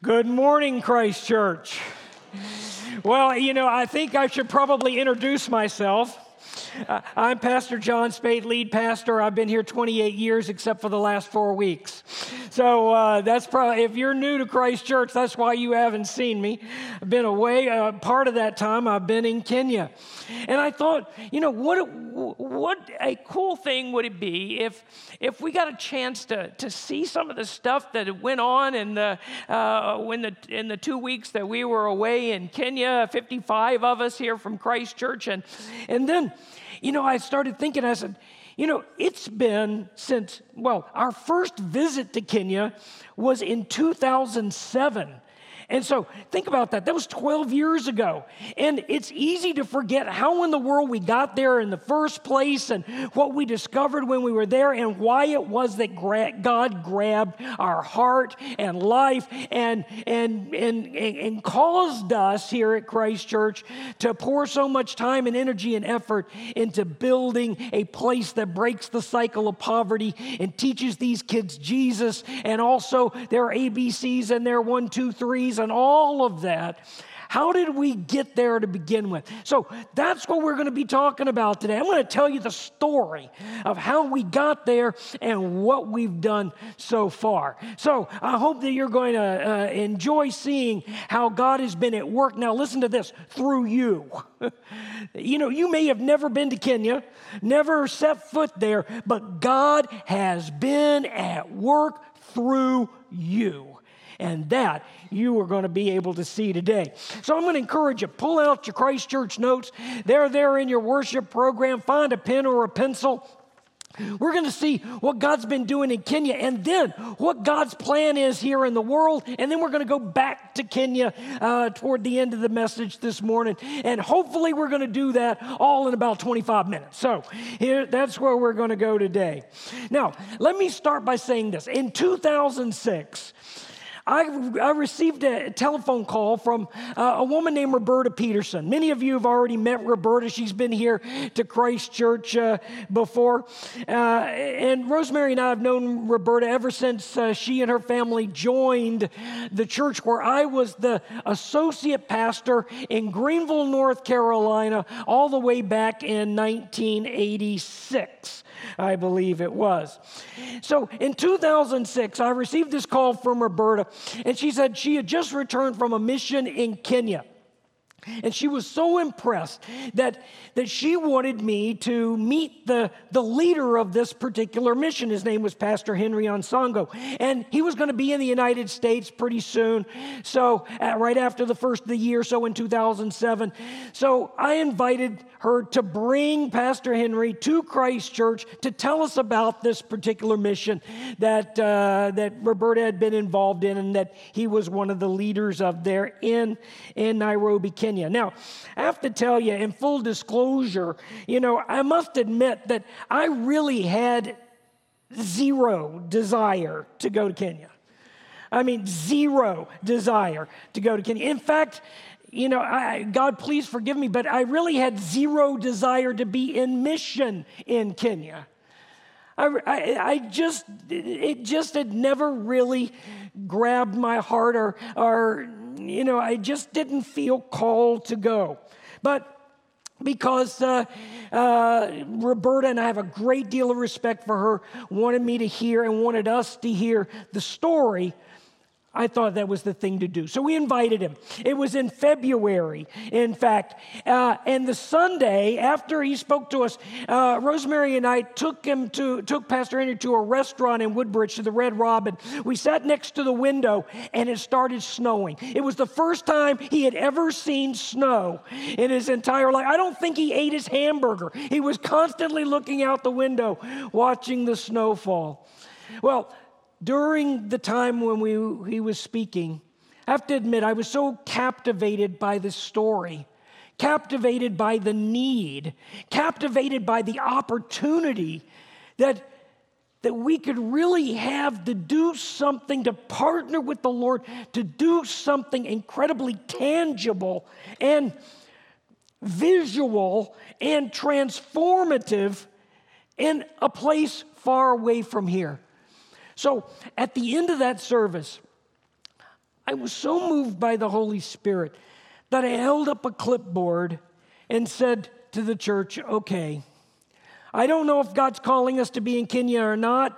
Good morning, Christ Church. Well, you know, I think I should probably introduce myself. Uh, I'm Pastor John Spade, lead pastor. I've been here 28 years, except for the last four weeks. So uh, that's probably, if you're new to Christ Church, that's why you haven't seen me. Been away. Uh, part of that time, I've been in Kenya. And I thought, you know, what, what a cool thing would it be if, if we got a chance to, to see some of the stuff that went on in the, uh, when the, in the two weeks that we were away in Kenya, 55 of us here from Christ Church. And, and then, you know, I started thinking, I said, you know, it's been since, well, our first visit to Kenya was in 2007. And so think about that. That was 12 years ago. And it's easy to forget how in the world we got there in the first place and what we discovered when we were there and why it was that God grabbed our heart and life and, and, and, and caused us here at Christ Church to pour so much time and energy and effort into building a place that breaks the cycle of poverty and teaches these kids Jesus and also their ABCs and their one, two, threes and all of that. How did we get there to begin with? So that's what we're going to be talking about today. I'm going to tell you the story of how we got there and what we've done so far. So I hope that you're going to uh, enjoy seeing how God has been at work. Now, listen to this through you. you know, you may have never been to Kenya, never set foot there, but God has been at work through you. And that you are going to be able to see today. So I'm going to encourage you, pull out your Christchurch notes. They're there in your worship program. Find a pen or a pencil. We're going to see what God's been doing in Kenya and then what God's plan is here in the world. And then we're going to go back to Kenya uh, toward the end of the message this morning. And hopefully, we're going to do that all in about 25 minutes. So here, that's where we're going to go today. Now, let me start by saying this. In 2006, I, I received a telephone call from uh, a woman named Roberta Peterson. Many of you have already met Roberta. She's been here to Christ Church uh, before. Uh, and Rosemary and I have known Roberta ever since uh, she and her family joined the church where I was the associate pastor in Greenville, North Carolina, all the way back in 1986. I believe it was. So in 2006, I received this call from Roberta, and she said she had just returned from a mission in Kenya. And she was so impressed that, that she wanted me to meet the, the leader of this particular mission. His name was Pastor Henry Onsongo. And he was going to be in the United States pretty soon. So, uh, right after the first of the year, so in 2007. So, I invited her to bring Pastor Henry to Christ Church to tell us about this particular mission that, uh, that Roberta had been involved in and that he was one of the leaders of there in, in Nairobi, Kenya. Now, I have to tell you, in full disclosure, you know, I must admit that I really had zero desire to go to Kenya. I mean, zero desire to go to Kenya. In fact, you know, I, God, please forgive me, but I really had zero desire to be in mission in Kenya. I, I, I, just, it just had never really grabbed my heart or, or, you know, I just didn't feel called to go. But because uh, uh, Roberta and I have a great deal of respect for her, wanted me to hear and wanted us to hear the story I thought that was the thing to do. So we invited him. It was in February, in fact. Uh, and the Sunday after he spoke to us, uh, Rosemary and I took him to, took Pastor Henry to a restaurant in Woodbridge to the Red Robin. We sat next to the window and it started snowing. It was the first time he had ever seen snow in his entire life. I don't think he ate his hamburger. He was constantly looking out the window, watching the snow fall. Well, during the time when we, he was speaking, I have to admit, I was so captivated by the story, captivated by the need, captivated by the opportunity that, that we could really have to do something, to partner with the Lord, to do something incredibly tangible and visual and transformative in a place far away from here. So at the end of that service, I was so moved by the Holy Spirit that I held up a clipboard and said to the church, okay, I don't know if God's calling us to be in Kenya or not,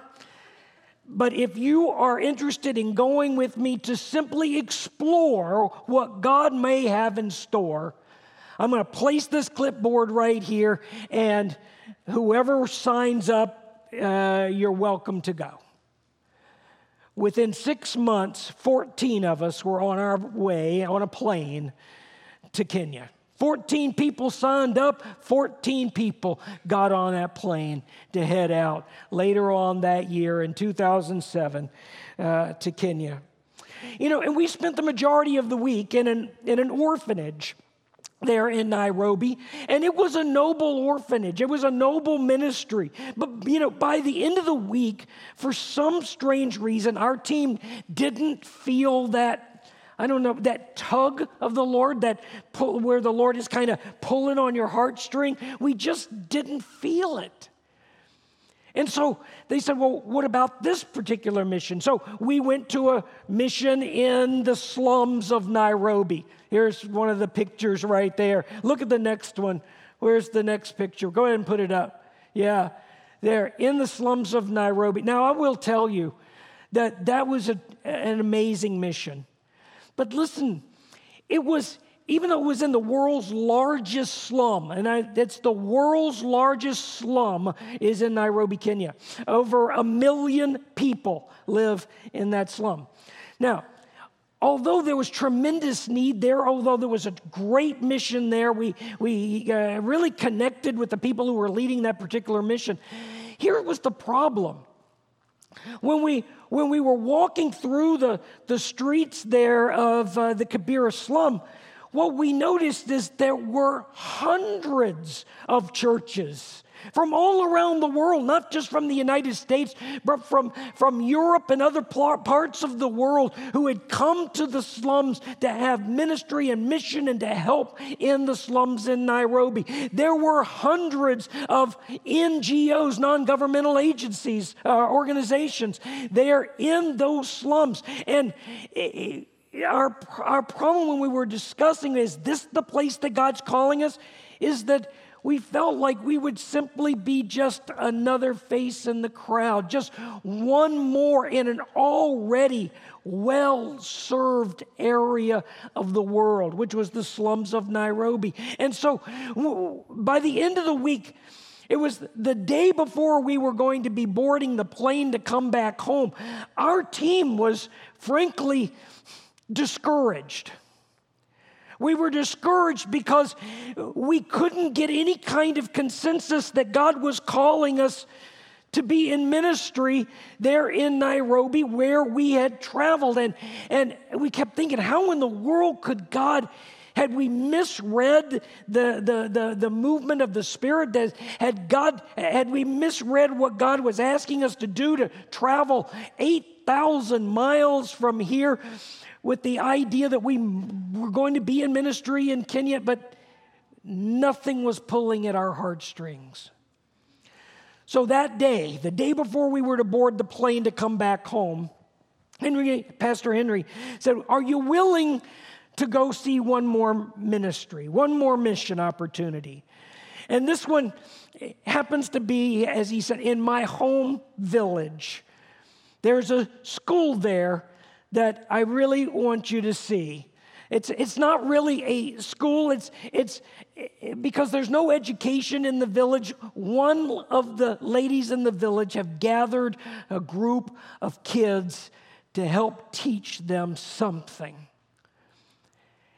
but if you are interested in going with me to simply explore what God may have in store, I'm going to place this clipboard right here, and whoever signs up, uh, you're welcome to go. Within six months, 14 of us were on our way on a plane to Kenya. 14 people signed up, 14 people got on that plane to head out later on that year in 2007 uh, to Kenya. You know, and we spent the majority of the week in an, in an orphanage there in Nairobi. And it was a noble orphanage, it was a noble ministry. But, you know, by the end of the week, for some strange reason, our team didn't feel that I don't know, that tug of the Lord, that pull, where the Lord is kind of pulling on your heartstring, we just didn't feel it. And so they said, Well, what about this particular mission? So we went to a mission in the slums of Nairobi. Here's one of the pictures right there. Look at the next one. Where's the next picture? Go ahead and put it up. Yeah, there in the slums of Nairobi. Now, I will tell you that that was a, an amazing mission. But listen, it was, even though it was in the world's largest slum, and it's the world's largest slum is in Nairobi, Kenya. Over a million people live in that slum. Now, although there was tremendous need there, although there was a great mission there, we, we uh, really connected with the people who were leading that particular mission. Here was the problem. When we, when we were walking through the, the streets there of uh, the Kibera slum, what we noticed is there were hundreds of churches from all around the world, not just from the United States, but from, from Europe and other parts of the world who had come to the slums to have ministry and mission and to help in the slums in Nairobi. There were hundreds of NGOs, non governmental agencies, uh, organizations there in those slums. And it, our, our problem when we were discussing is this the place that God's calling us? Is that we felt like we would simply be just another face in the crowd, just one more in an already well served area of the world, which was the slums of Nairobi. And so by the end of the week, it was the day before we were going to be boarding the plane to come back home. Our team was frankly discouraged. We were discouraged because we couldn't get any kind of consensus that God was calling us to be in ministry there in Nairobi where we had traveled. And, and we kept thinking, how in the world could God? Had we misread the, the, the, the movement of the Spirit? That Had, God, had we misread what God was asking us to do to travel 8,000 miles from here with the idea that we were going to be in ministry in Kenya, but nothing was pulling at our heartstrings. So that day, the day before we were to board the plane to come back home, Henry, Pastor Henry said, Are you willing to go see one more ministry, one more mission opportunity? And this one eh, happens to be, as he said, in my home village. There's a school there that I really want you to see. It's, it's not really a school, it's, it's because there's no education in the village. One of the ladies in the village have gathered a group of kids to help teach them something.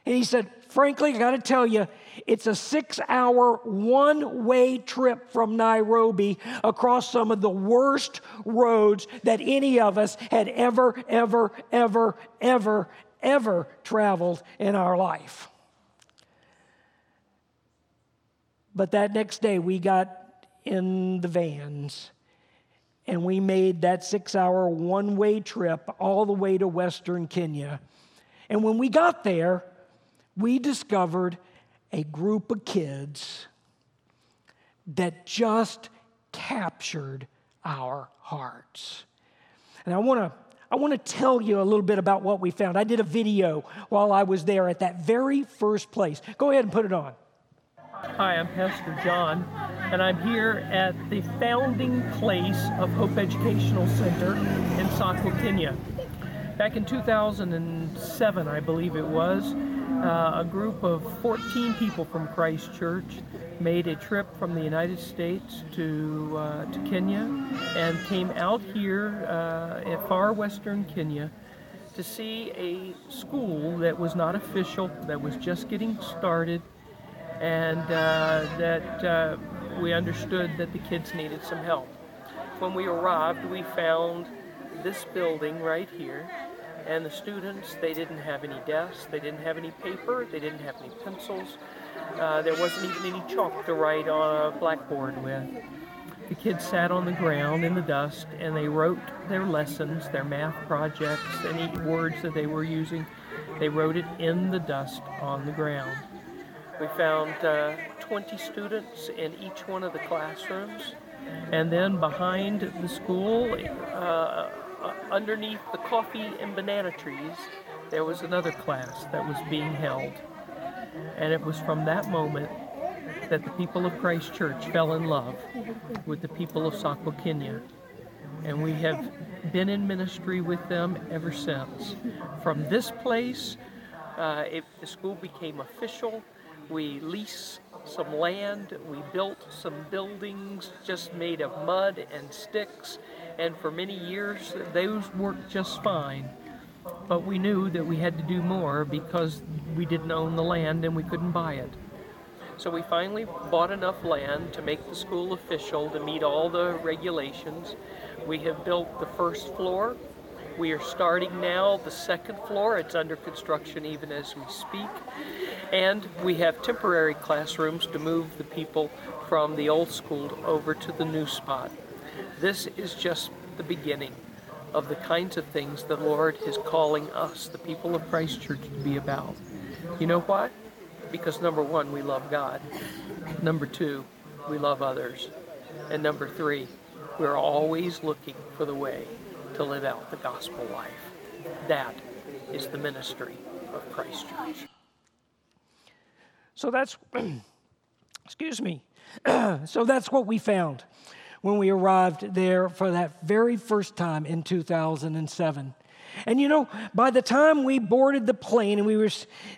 And he said, Frankly, I got to tell you, it's a six hour, one way trip from Nairobi across some of the worst roads that any of us had ever, ever, ever, ever, ever traveled in our life. But that next day, we got in the vans and we made that six hour, one way trip all the way to Western Kenya. And when we got there, we discovered a group of kids that just captured our hearts. And I want to I want to tell you a little bit about what we found. I did a video while I was there at that very first place. Go ahead and put it on. Hi, I'm Pastor John, and I'm here at the founding place of Hope Educational Center in Sakwa, Kenya. Back in 2007, I believe it was, uh, a group of 14 people from Christ Church made a trip from the United States to, uh, to Kenya and came out here uh, at far western Kenya to see a school that was not official, that was just getting started, and uh, that uh, we understood that the kids needed some help. When we arrived, we found this building right here, and the students, they didn't have any desks, they didn't have any paper, they didn't have any pencils, uh, there wasn't even any chalk to write on a blackboard with. The kids sat on the ground in the dust and they wrote their lessons, their math projects, any words that they were using. They wrote it in the dust on the ground. We found uh, 20 students in each one of the classrooms. And then behind the school, uh, uh underneath the coffee and banana trees, there was another class that was being held. And it was from that moment that the people of Christ Church fell in love with the people of Sakwa, Kenya. And we have been in ministry with them ever since. From this place, uh, it, the school became official. We leased some land, we built some buildings just made of mud and sticks, and for many years those worked just fine. But we knew that we had to do more because we didn't own the land and we couldn't buy it. So we finally bought enough land to make the school official to meet all the regulations. We have built the first floor. We are starting now the second floor. It's under construction even as we speak. And we have temporary classrooms to move the people from the old school over to the new spot. This is just the beginning of the kinds of things the Lord is calling us, the people of Christ Church, to be about. You know what? Because number one, we love God. Number two, we love others. And number three, we're always looking for the way to live out the gospel life. That is the ministry of Christ Church. So that's, excuse me, so that's what we found when we arrived there for that very first time in 2007. And you know, by the time we boarded the plane and we were,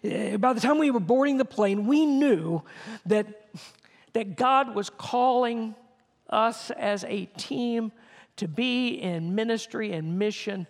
uh, by the time we were boarding the plane, we knew that, that God was calling us as a team to be in ministry and mission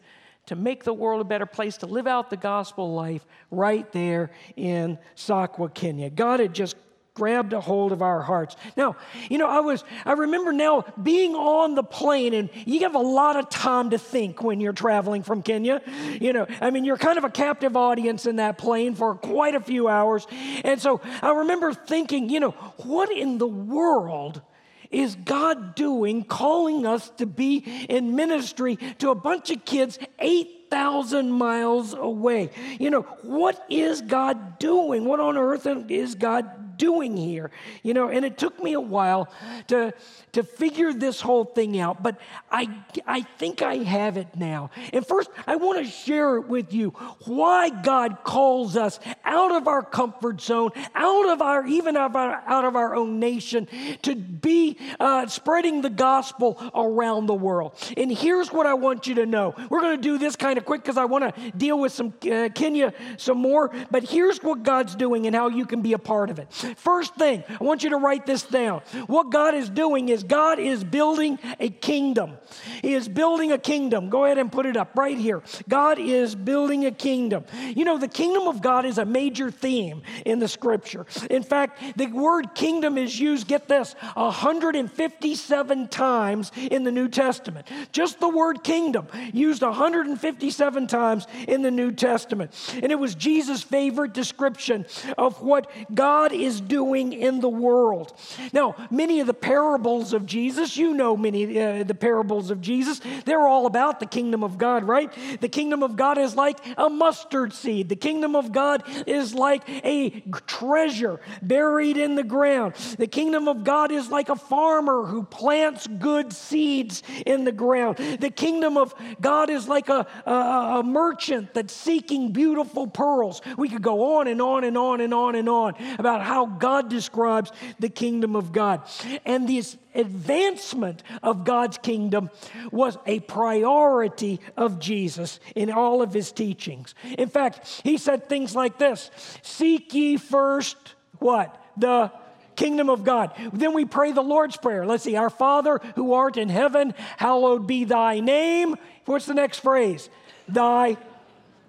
to make the world a better place, to live out the gospel life right there in Sakwa, Kenya. God had just grabbed a hold of our hearts. Now, you know, I was, I remember now being on the plane, and you have a lot of time to think when you're traveling from Kenya. You know, I mean, you're kind of a captive audience in that plane for quite a few hours. And so I remember thinking, you know, what in the world? is God doing calling us to be in ministry to a bunch of kids 8,000 miles away? You know, what is God doing? What on earth is God doing here? You know, and it took me a while to, to figure this whole thing out, but I, I think I have it now. And first, I want to share it with you why God calls us out of our comfort zone, out of our, even out of our, out of our own nation, to be uh, spreading the gospel around the world. And here's what I want you to know. We're going to do this kind of quick because I want to deal with some uh, Kenya some more, but here's what God's doing and how you can be a part of it. First thing, I want you to write this down. What God is doing is God is building a kingdom. He is building a kingdom. Go ahead and put it up right here. God is building a kingdom. You know, the kingdom of God is a major theme in the scripture. In fact, the word kingdom is used, get this, 157 times in the New Testament. Just the word kingdom used 157 times in the New Testament. And it was Jesus' favorite description of what God is doing in the world. Now, many of the parables of Jesus, you know many uh, the parables of Jesus, they're all about the kingdom of God, right? The kingdom of God is like a mustard seed. The kingdom of God is like a treasure buried in the ground. The kingdom of God is like a farmer who plants good seeds in the ground. The kingdom of God is like a, a, a merchant that's seeking beautiful pearls. We could go on and on and on and on and on about how God describes the kingdom of God. And this advancement of God's kingdom was a priority of Jesus in all of his teachings. In fact, he said things like this Seek ye first what? The kingdom of God. Then we pray the Lord's Prayer. Let's see, Our Father who art in heaven, hallowed be thy name. What's the next phrase? Thy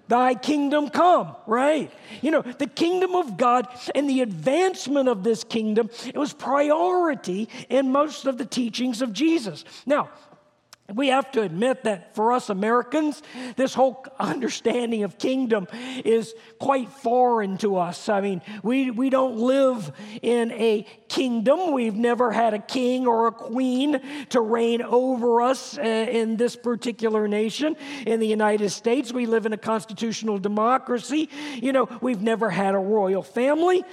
Thy kingdom come, right? You know, the kingdom of God and the advancement of this kingdom, it was priority in most of the teachings of Jesus. Now, we have to admit that for us Americans, this whole understanding of kingdom is quite foreign to us. I mean, we, we don't live in a kingdom. We've never had a king or a queen to reign over us uh, in this particular nation. In the United States, we live in a constitutional democracy. You know, we've never had a royal family.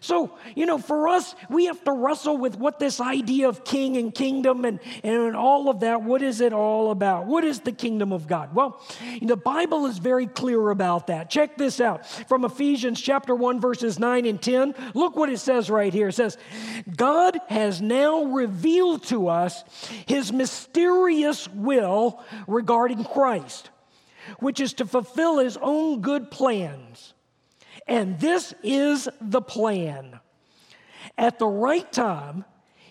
So, you know, for us, we have to wrestle with what this idea of king and kingdom and, and all of that, what is it all about? What is the kingdom of God? Well, the Bible is very clear about that. Check this out from Ephesians chapter 1, verses 9 and 10. Look what it says right here. It says, God has now revealed to us his mysterious will regarding Christ, which is to fulfill his own good plans. And this is the plan. At the right time,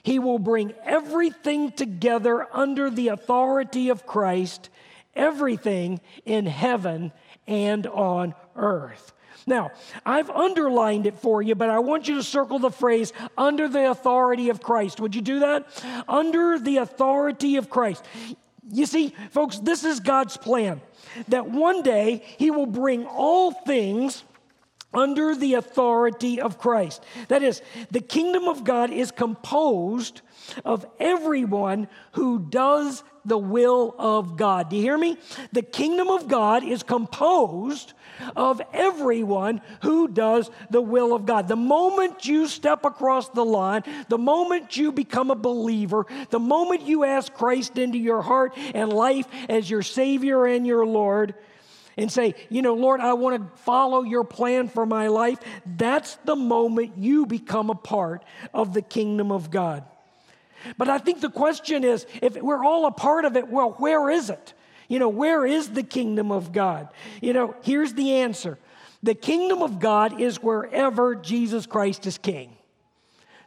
he will bring everything together under the authority of Christ, everything in heaven and on earth. Now, I've underlined it for you, but I want you to circle the phrase under the authority of Christ. Would you do that? Under the authority of Christ. You see, folks, this is God's plan that one day He will bring all things under the authority of Christ. That is, the kingdom of God is composed of everyone who does the will of God. Do you hear me? The kingdom of God is composed of everyone who does the will of God. The moment you step across the line, the moment you become a believer, the moment you ask Christ into your heart and life as your Savior and your Lord, and say, you know, Lord, I want to follow your plan for my life, that's the moment you become a part of the kingdom of God. But I think the question is if we're all a part of it, well, where is it? You know, where is the kingdom of God? You know, here's the answer the kingdom of God is wherever Jesus Christ is king.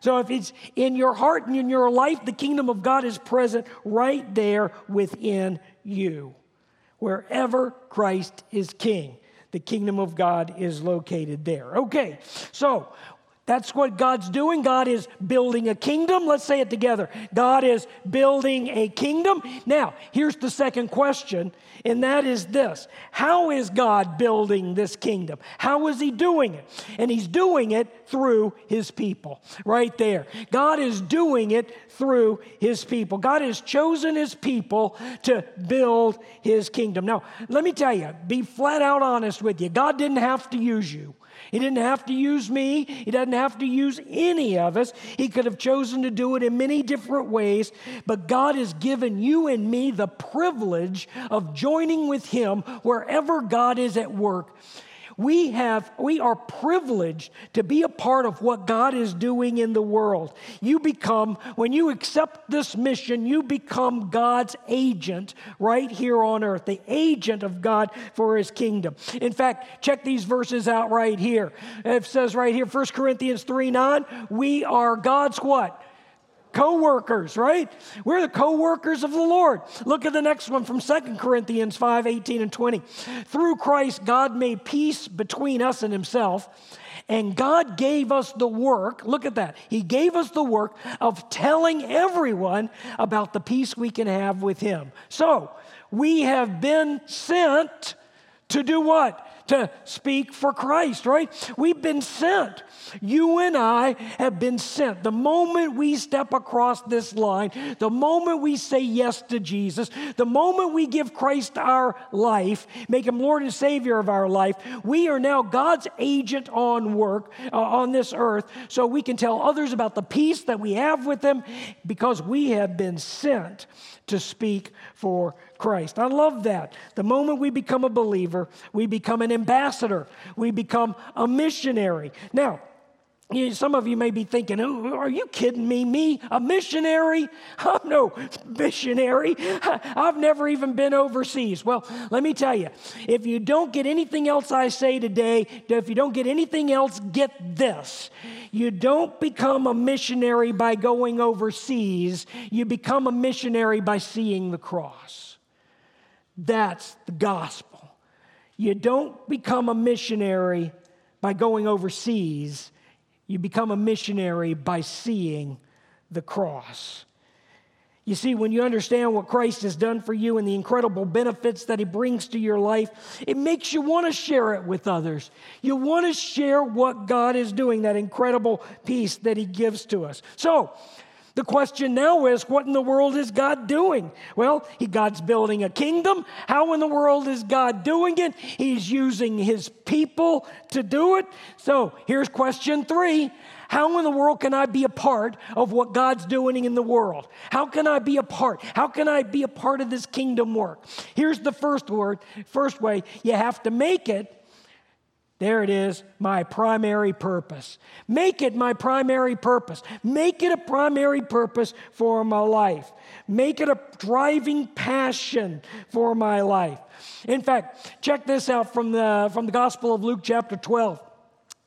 So if it's in your heart and in your life, the kingdom of God is present right there within you. Wherever Christ is king, the kingdom of God is located there. Okay, so that's what God's doing. God is building a kingdom. Let's say it together. God is building a kingdom. Now, here's the second question, and that is this How is God building this kingdom? How is He doing it? And He's doing it through His people, right there. God is doing it through His people. God has chosen His people to build His kingdom. Now, let me tell you, be flat out honest with you. God didn't have to use you. He didn't have to use me. He doesn't have to use any of us. He could have chosen to do it in many different ways. But God has given you and me the privilege of joining with Him wherever God is at work we have we are privileged to be a part of what God is doing in the world. You become when you accept this mission, you become God's agent right here on earth, the agent of God for his kingdom. In fact, check these verses out right here. It says right here 1 Corinthians 3 9, we are God's what? Co-workers right? We're the co-workers of the lord. Look at the next one from Second corinthians 5 18 and 20 through christ god made peace between us and himself and god gave us the work look at that he gave us the work of telling everyone about the peace we can have with him. So we have been sent to do what to speak for Christ, right? We've been sent. You and I have been sent. The moment we step across this line, the moment we say yes to Jesus, the moment we give Christ our life, make him Lord and Savior of our life, we are now God's agent on work uh, on this earth so we can tell others about the peace that we have with him because we have been sent to speak for Christ. I love that. The moment we become a believer, we become an ambassador, we become a missionary. Now, you, some of you may be thinking, oh, are you kidding me? Me, a missionary? I'm no missionary. I've never even been overseas. Well, let me tell you if you don't get anything else I say today, if you don't get anything else, get this. You don't become a missionary by going overseas, you become a missionary by seeing the cross. That's the gospel. You don't become a missionary by going overseas you become a missionary by seeing the cross. You see, when you understand what Christ has done for you and the incredible benefits that He brings to your life, it makes you want to share it with others. You want to share what God is doing, that incredible peace that He gives to us. So, the question now is what in the world is God doing? Well, he, God's building a kingdom. How in the world is God doing it? He's using his people to do it. So here's question three How in the world can I be a part of what God's doing in the world? How can I be a part? How can I be a part of this kingdom work? Here's the first word, first way you have to make it there it is, my primary purpose. Make it my primary purpose. Make it a primary purpose for my life. Make it a driving passion for my life. In fact, check this out from the, from the Gospel of Luke, chapter 12.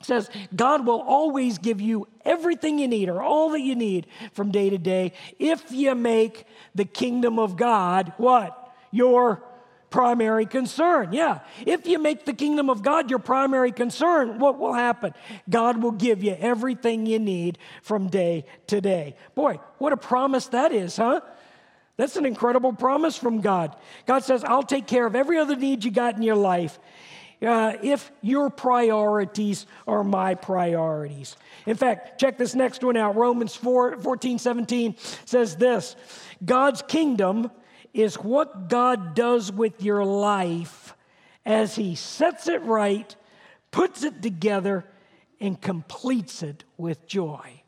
It says, God will always give you everything you need or all that you need from day to day if you make the kingdom of God what? Your primary concern. Yeah. If you make the kingdom of God your primary concern, what will happen? God will give you everything you need from day to day. Boy, what a promise that is, huh? That's an incredible promise from God. God says, I'll take care of every other need you got in your life. Uh, if your priorities are my priorities. In fact, check this next one out. Romans 4, 14, 17 says this God's kingdom is what God does with your life as He sets it right, puts it together, and completes it with joy.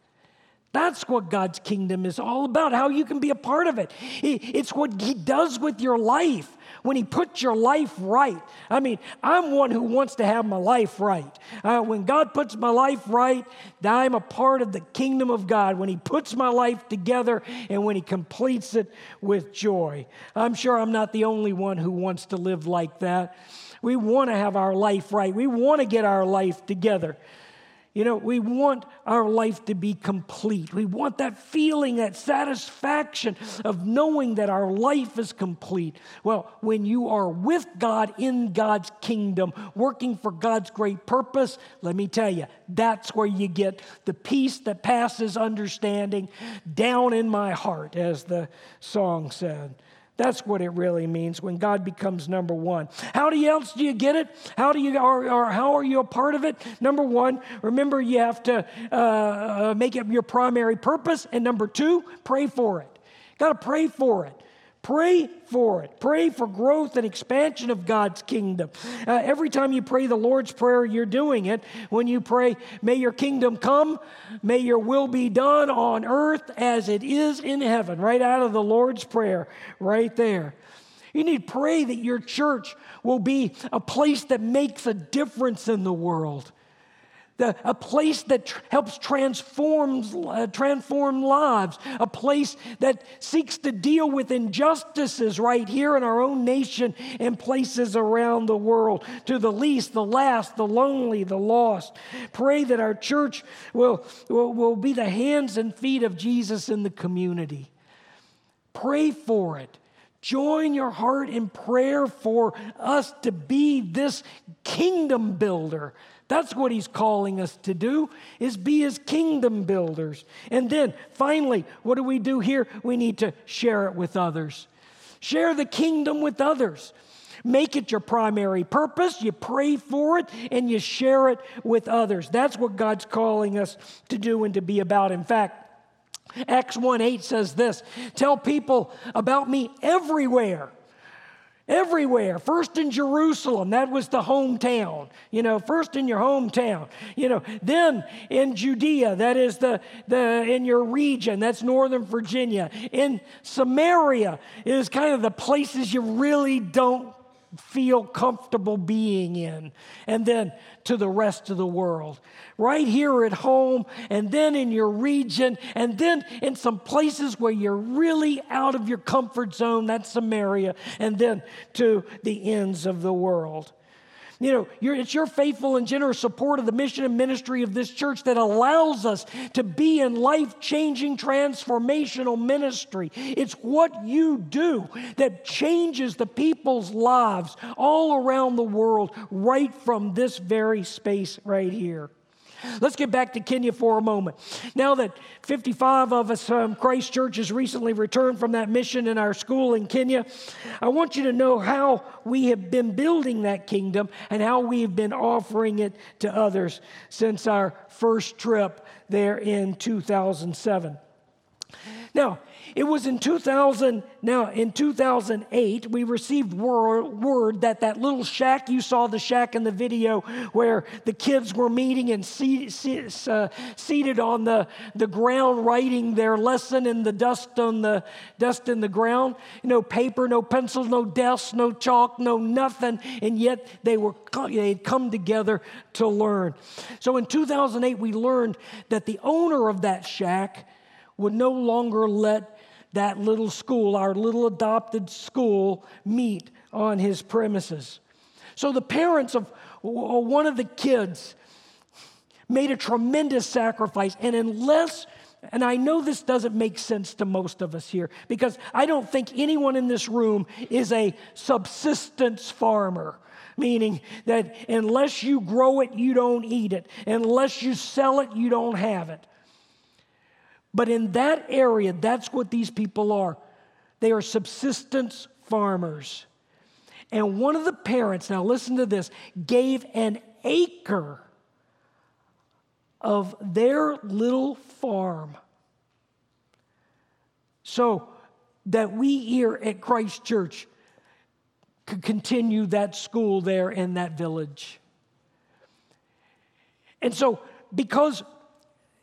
That's what God's kingdom is all about, how you can be a part of it. It's what He does with your life when He puts your life right. I mean, I'm one who wants to have my life right. Uh, when God puts my life right, I'm a part of the kingdom of God. When He puts my life together and when He completes it with joy. I'm sure I'm not the only one who wants to live like that. We want to have our life right, we want to get our life together. You know, we want our life to be complete. We want that feeling, that satisfaction of knowing that our life is complete. Well, when you are with God in God's kingdom, working for God's great purpose, let me tell you, that's where you get the peace that passes understanding down in my heart, as the song said. That's what it really means when God becomes number one. How do you, else do you get it? How do you or, or how are you a part of it? Number one, remember you have to uh, uh make it your primary purpose, and number two, pray for it. Got to pray for it. Pray for it. Pray for growth and expansion of God's kingdom. Uh, every time you pray the Lord's Prayer, you're doing it. When you pray, May your kingdom come, may your will be done on earth as it is in heaven, right out of the Lord's Prayer, right there. You need to pray that your church will be a place that makes a difference in the world the, a place that tr- helps transforms, uh, transform lives, a place that seeks to deal with injustices right here in our own nation and places around the world, to the least, the last, the lonely, the lost. Pray that our church will, will, will be the hands and feet of Jesus in the community. Pray for it. Join your heart in prayer for us to be this kingdom builder that's what he's calling us to do is be his kingdom builders. And then finally, what do we do here? We need to share it with others. Share the kingdom with others. make it your primary purpose, you pray for it, and you share it with others. That's what God's calling us to do and to be about. In fact, Acts 1 8 says this Tell people about me everywhere. Everywhere. First in Jerusalem, that was the hometown. You know, first in your hometown. You know, then in Judea, that is the, the in your region, that's Northern Virginia. In Samaria is kind of the places you really don't feel comfortable being in. And then to the rest of the world right here at home, and then in your region, and then in some places where you're really out of your comfort zone, that's Samaria, and then to the ends of the world. You know, it's your faithful and generous support of the mission and ministry of this church that allows us to be in life changing, transformational ministry. It's what you do that changes the people's lives all around the world right from this very space right here. Let's get back to Kenya for a moment. Now that 55 of us from Christ Church has recently returned from that mission in our school in Kenya, I want you to know how we have been building that kingdom and how we have been offering it to others since our first trip there in 2007. Now, it was in 2000, now in 2008, we received word, that that little shack, you saw the shack in the video where the kids were meeting and uh, seated on the, the ground writing their lesson in the dust on the dust in the ground. No paper, no pencils, no desks, no chalk, no nothing. And yet they were they had come together to learn. So in 2008, we learned that the owner of that shack would no longer let that little school, our little adopted school, meet on his premises. So the parents of one of the kids made a tremendous sacrifice. And unless, and I know this doesn't make sense to most of us here, because I don't think anyone in this room is a subsistence farmer meaning that unless you grow it, you don't eat it. Unless you sell it, you don't have it. But in that area, that's what these people are. They are subsistence farmers. And one of the parents, now listen to this, gave an acre of their little farm so that we here at Christ Church could continue that school there in that village. And so, because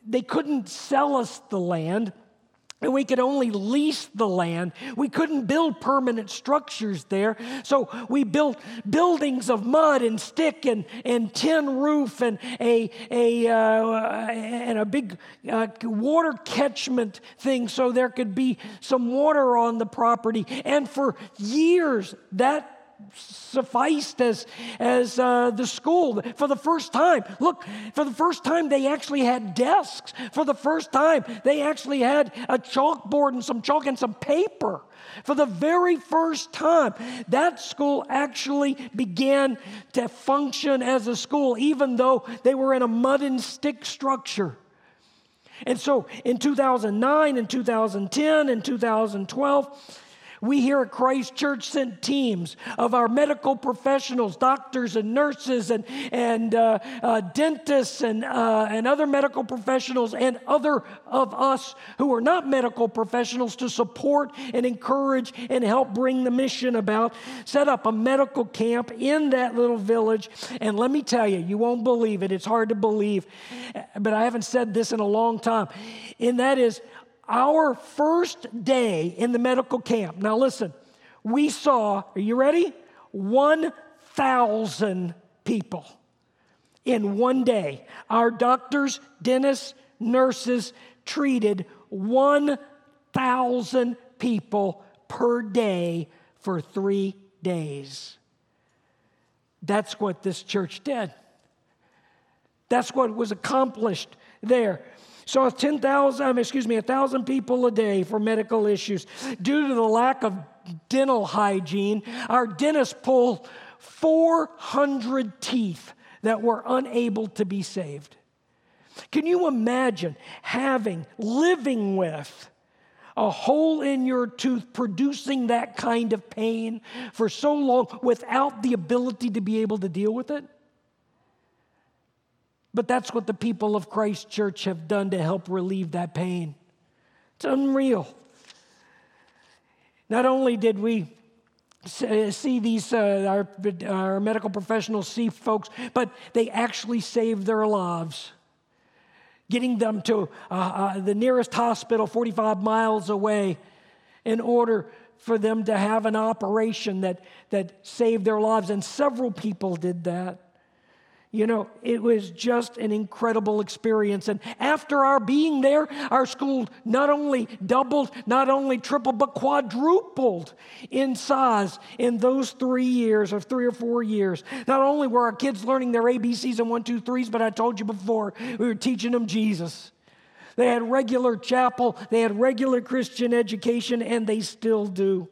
they couldn't sell us the land and we could only lease the land. We couldn't build permanent structures there. So we built buildings of mud and stick and, and tin roof and a, a, uh, and a big uh, water catchment thing so there could be some water on the property. And for years, that sufficed as, as uh, the school for the first time. Look, for the first time, they actually had desks. For the first time, they actually had a chalkboard and some chalk and some paper. For the very first time, that school actually began to function as a school, even though they were in a mud and stick structure. And so in 2009 and 2010 and 2012, we here at Christ Church sent teams of our medical professionals, doctors and nurses, and, and uh, uh, dentists, and, uh, and other medical professionals, and other of us who are not medical professionals to support and encourage and help bring the mission about. Set up a medical camp in that little village. And let me tell you, you won't believe it. It's hard to believe, but I haven't said this in a long time. And that is, our first day in the medical camp, now listen, we saw, are you ready? 1,000 people in one day. Our doctors, dentists, nurses treated 1,000 people per day for three days. That's what this church did. That's what was accomplished there. So 10,000, um, excuse me, 1,000 people a day for medical issues. Due to the lack of dental hygiene, our dentists pulled 400 teeth that were unable to be saved. Can you imagine having, living with a hole in your tooth producing that kind of pain for so long without the ability to be able to deal with it? But that's what the people of Christ Church have done to help relieve that pain. It's unreal. Not only did we see these, uh, our, our medical professionals see folks, but they actually saved their lives getting them to uh, uh, the nearest hospital 45 miles away in order for them to have an operation that, that saved their lives. And several people did that. You know, it was just an incredible experience. And after our being there, our school not only doubled, not only tripled, but quadrupled in size in those three years or three or four years. Not only were our kids learning their ABCs and one, two, threes, but I told you before, we were teaching them Jesus. They had regular chapel, they had regular Christian education, and they still do.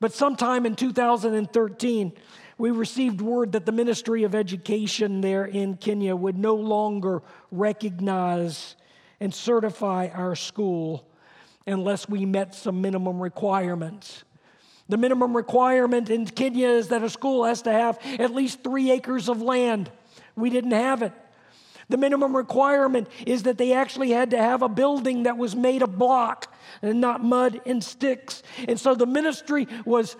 But sometime in 2013, we received word that the Ministry of Education there in Kenya would no longer recognize and certify our school unless we met some minimum requirements. The minimum requirement in Kenya is that a school has to have at least three acres of land. We didn't have it. The minimum requirement is that they actually had to have a building that was made of block and not mud and sticks. And so the ministry was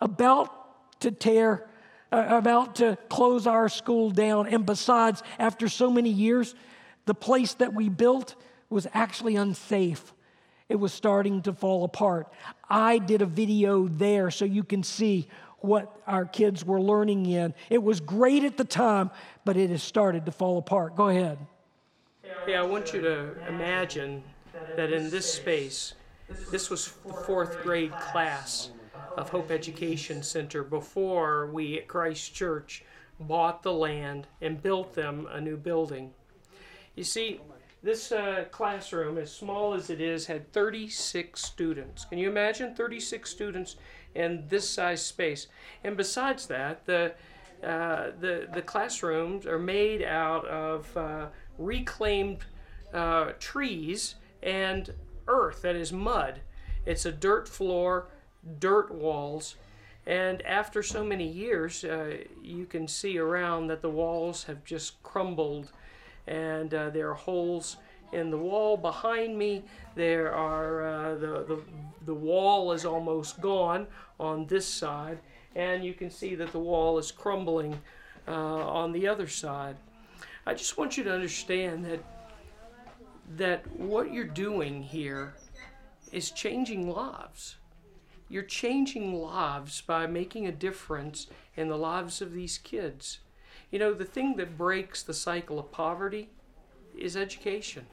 about to tear, uh, about to close our school down. And besides, after so many years, the place that we built was actually unsafe. It was starting to fall apart. I did a video there so you can see what our kids were learning in. It was great at the time, but it has started to fall apart. Go ahead. Yeah, I want you to imagine that in this space, this was the fourth grade class of Hope Education Center before we at Christ Church bought the land and built them a new building. You see, this uh, classroom, as small as it is, had 36 students. Can you imagine 36 students in this size space? And besides that, the uh, the the classrooms are made out of uh, reclaimed uh, trees and earth that is mud. It's a dirt floor dirt walls. And after so many years, uh, you can see around that the walls have just crumbled and uh, there are holes in the wall behind me. There are, uh, the, the, the wall is almost gone on this side, and you can see that the wall is crumbling uh, on the other side. I just want you to understand that, that what you're doing here is changing lives you're changing lives by making a difference in the lives of these kids. You know, the thing that breaks the cycle of poverty is education.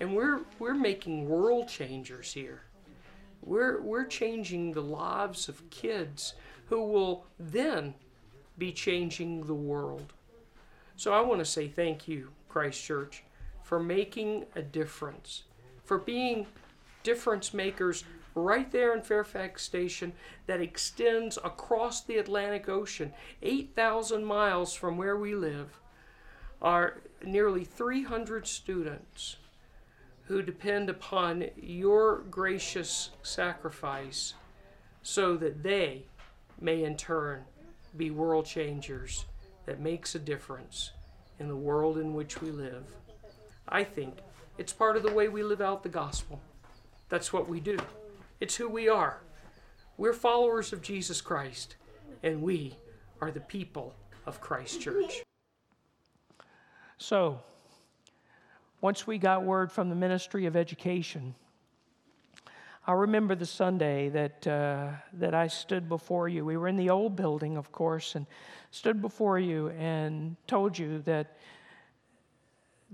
And we're, we're making world changers here. We're, we're changing the lives of kids who will then be changing the world. So I want to say thank you, Christ Church, for making a difference, for being difference makers right there in Fairfax Station that extends across the Atlantic Ocean, 8,000 miles from where we live, are nearly 300 students who depend upon your gracious sacrifice so that they may in turn be world changers that makes a difference in the world in which we live. I think it's part of the way we live out the gospel. That's what we do. It's who we are. We're followers of Jesus Christ, and we are the people of Christ Church. So, once we got word from the Ministry of Education, I remember the Sunday that, uh, that I stood before you. We were in the old building, of course, and stood before you and told you that,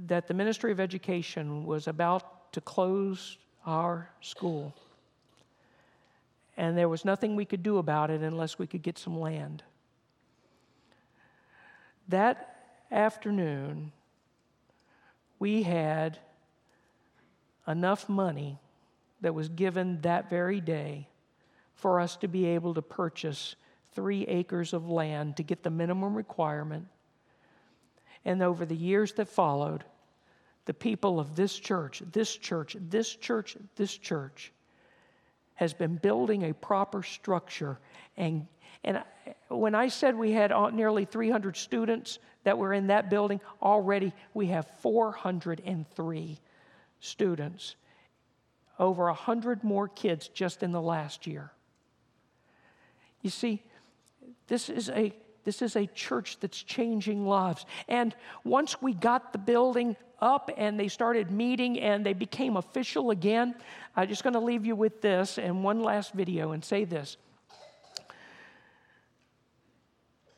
that the Ministry of Education was about to close our school and there was nothing we could do about it unless we could get some land. That afternoon, we had enough money that was given that very day for us to be able to purchase three acres of land to get the minimum requirement. And over the years that followed, the people of this church, this church, this church, this church has been building a proper structure. And, and when I said we had uh, nearly 300 students that were in that building, already we have 403 students, over 100 more kids just in the last year. You see, this is a this is a church that's changing lives. And once we got the building up and they started meeting and they became official again, I'm just going to leave you with this and one last video and say this.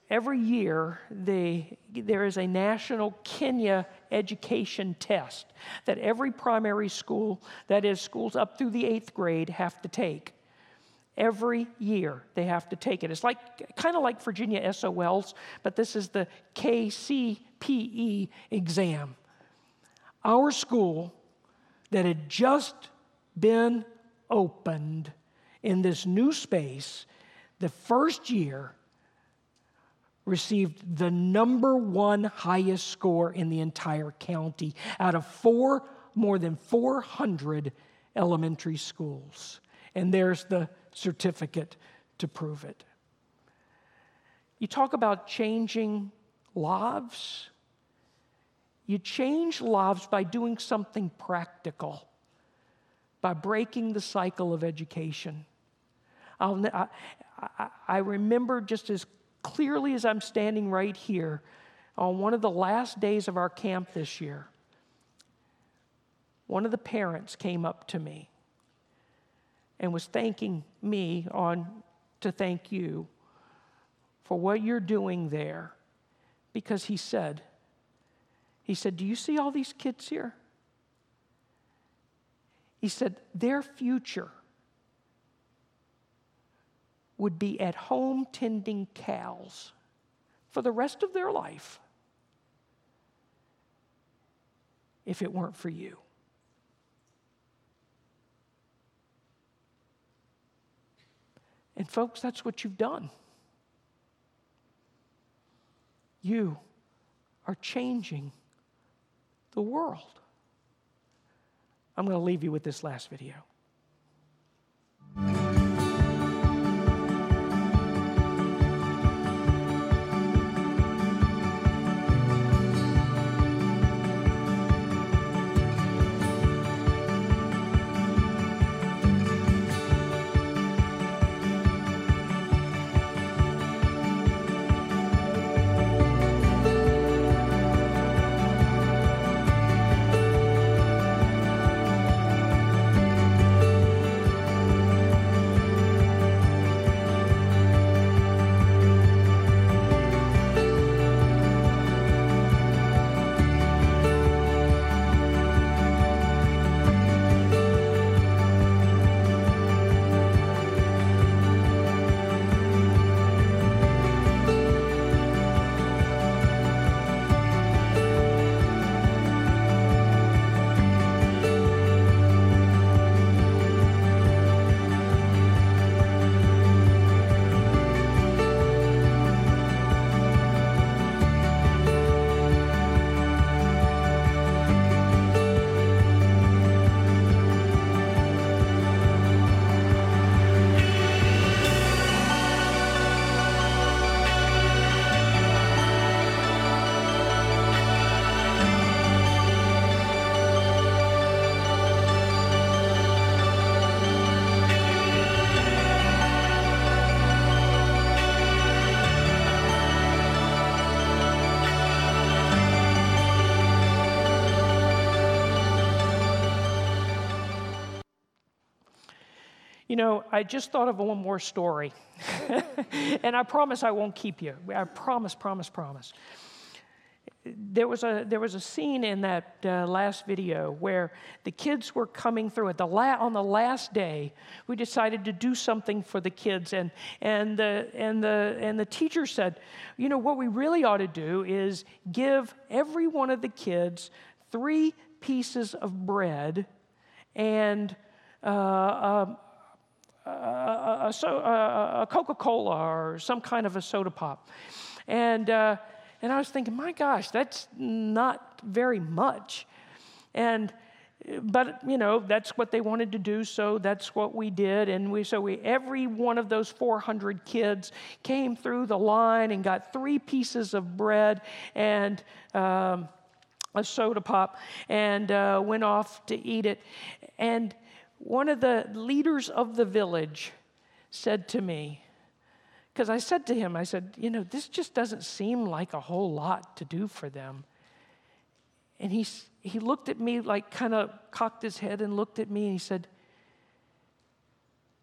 Every year, the, there is a national Kenya education test that every primary school, that is, schools up through the eighth grade, have to take. Every year they have to take it. It's like kind of like Virginia SOLs, but this is the KCPE exam. Our school that had just been opened in this new space, the first year received the number one highest score in the entire county out of four, more than 400 elementary schools. And there's the certificate to prove it. You talk about changing lives. You change lives by doing something practical, by breaking the cycle of education. I, I, I remember just as clearly as I'm standing right here on one of the last days of our camp this year. One of the parents came up to me and was thanking me on to thank you for what you're doing there. Because he said he said do you see all these kids here? He said their future would be at home tending cows for the rest of their life if it weren't for you And, folks, that's what you've done. You are changing the world. I'm going to leave you with this last video. You know, I just thought of one more story. and I promise I won't keep you. I promise, promise, promise. There was a, there was a scene in that uh, last video where the kids were coming through. At the la- on the last day, we decided to do something for the kids. And, and, the, and, the, and the teacher said, You know, what we really ought to do is give every one of the kids three pieces of bread and uh, um, a, a, a Coca Cola or some kind of a soda pop. And, uh, and I was thinking, my gosh, that's not very much. And but you know that's what they wanted to do so that's what we did and we so we every one of those 400 kids came through the line and got three pieces of bread and um, a soda pop and uh, went off to eat it and one of the leaders of the village said to me because i said to him i said you know this just doesn't seem like a whole lot to do for them and he, he looked at me, like kind of cocked his head and looked at me, and he said,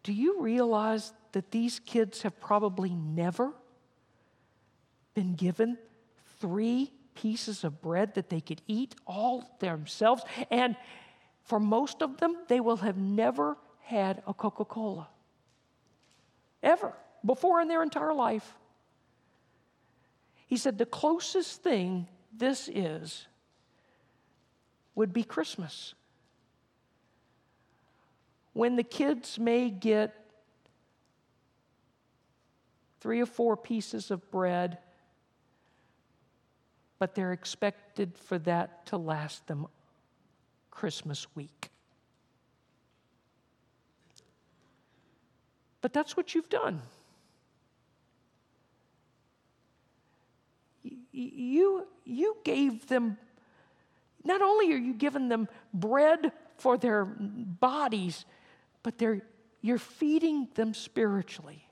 Do you realize that these kids have probably never been given three pieces of bread that they could eat all themselves? And for most of them, they will have never had a Coca Cola. Ever. Before in their entire life. He said, The closest thing this is would be Christmas. When the kids may get three or four pieces of bread, but they're expected for that to last them Christmas week. But that's what you've done. You, you gave them not only are you giving them bread for their bodies, but you're feeding them spiritually.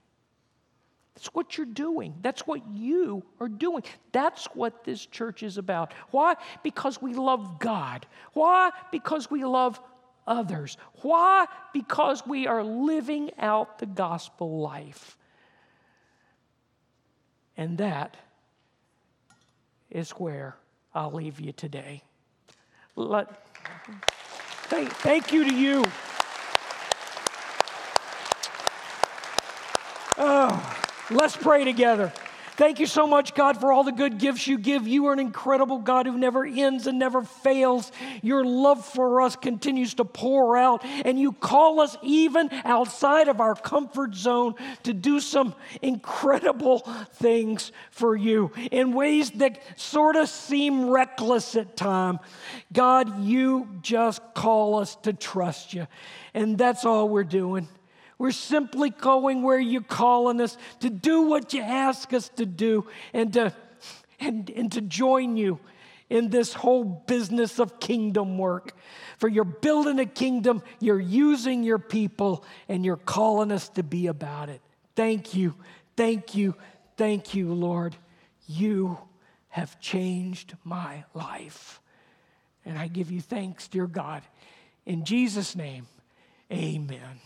That's what you're doing. That's what you are doing. That's what this church is about. Why? Because we love God. Why? Because we love others. Why? Because we are living out the gospel life. And that is where I'll leave you today. Let, thank, thank you to you. Oh, let's pray together. Thank you so much, God, for all the good gifts you give. You are an incredible God who never ends and never fails. Your love for us continues to pour out, and you call us even outside of our comfort zone to do some incredible things for you in ways that sort of seem reckless at times. God, you just call us to trust you, and that's all we're doing. We're simply going where you're calling us to do what you ask us to do and to, and, and to join you in this whole business of kingdom work. For you're building a kingdom, you're using your people, and you're calling us to be about it. Thank you, thank you, thank you, Lord. You have changed my life. And I give you thanks, dear God. In Jesus' name, amen.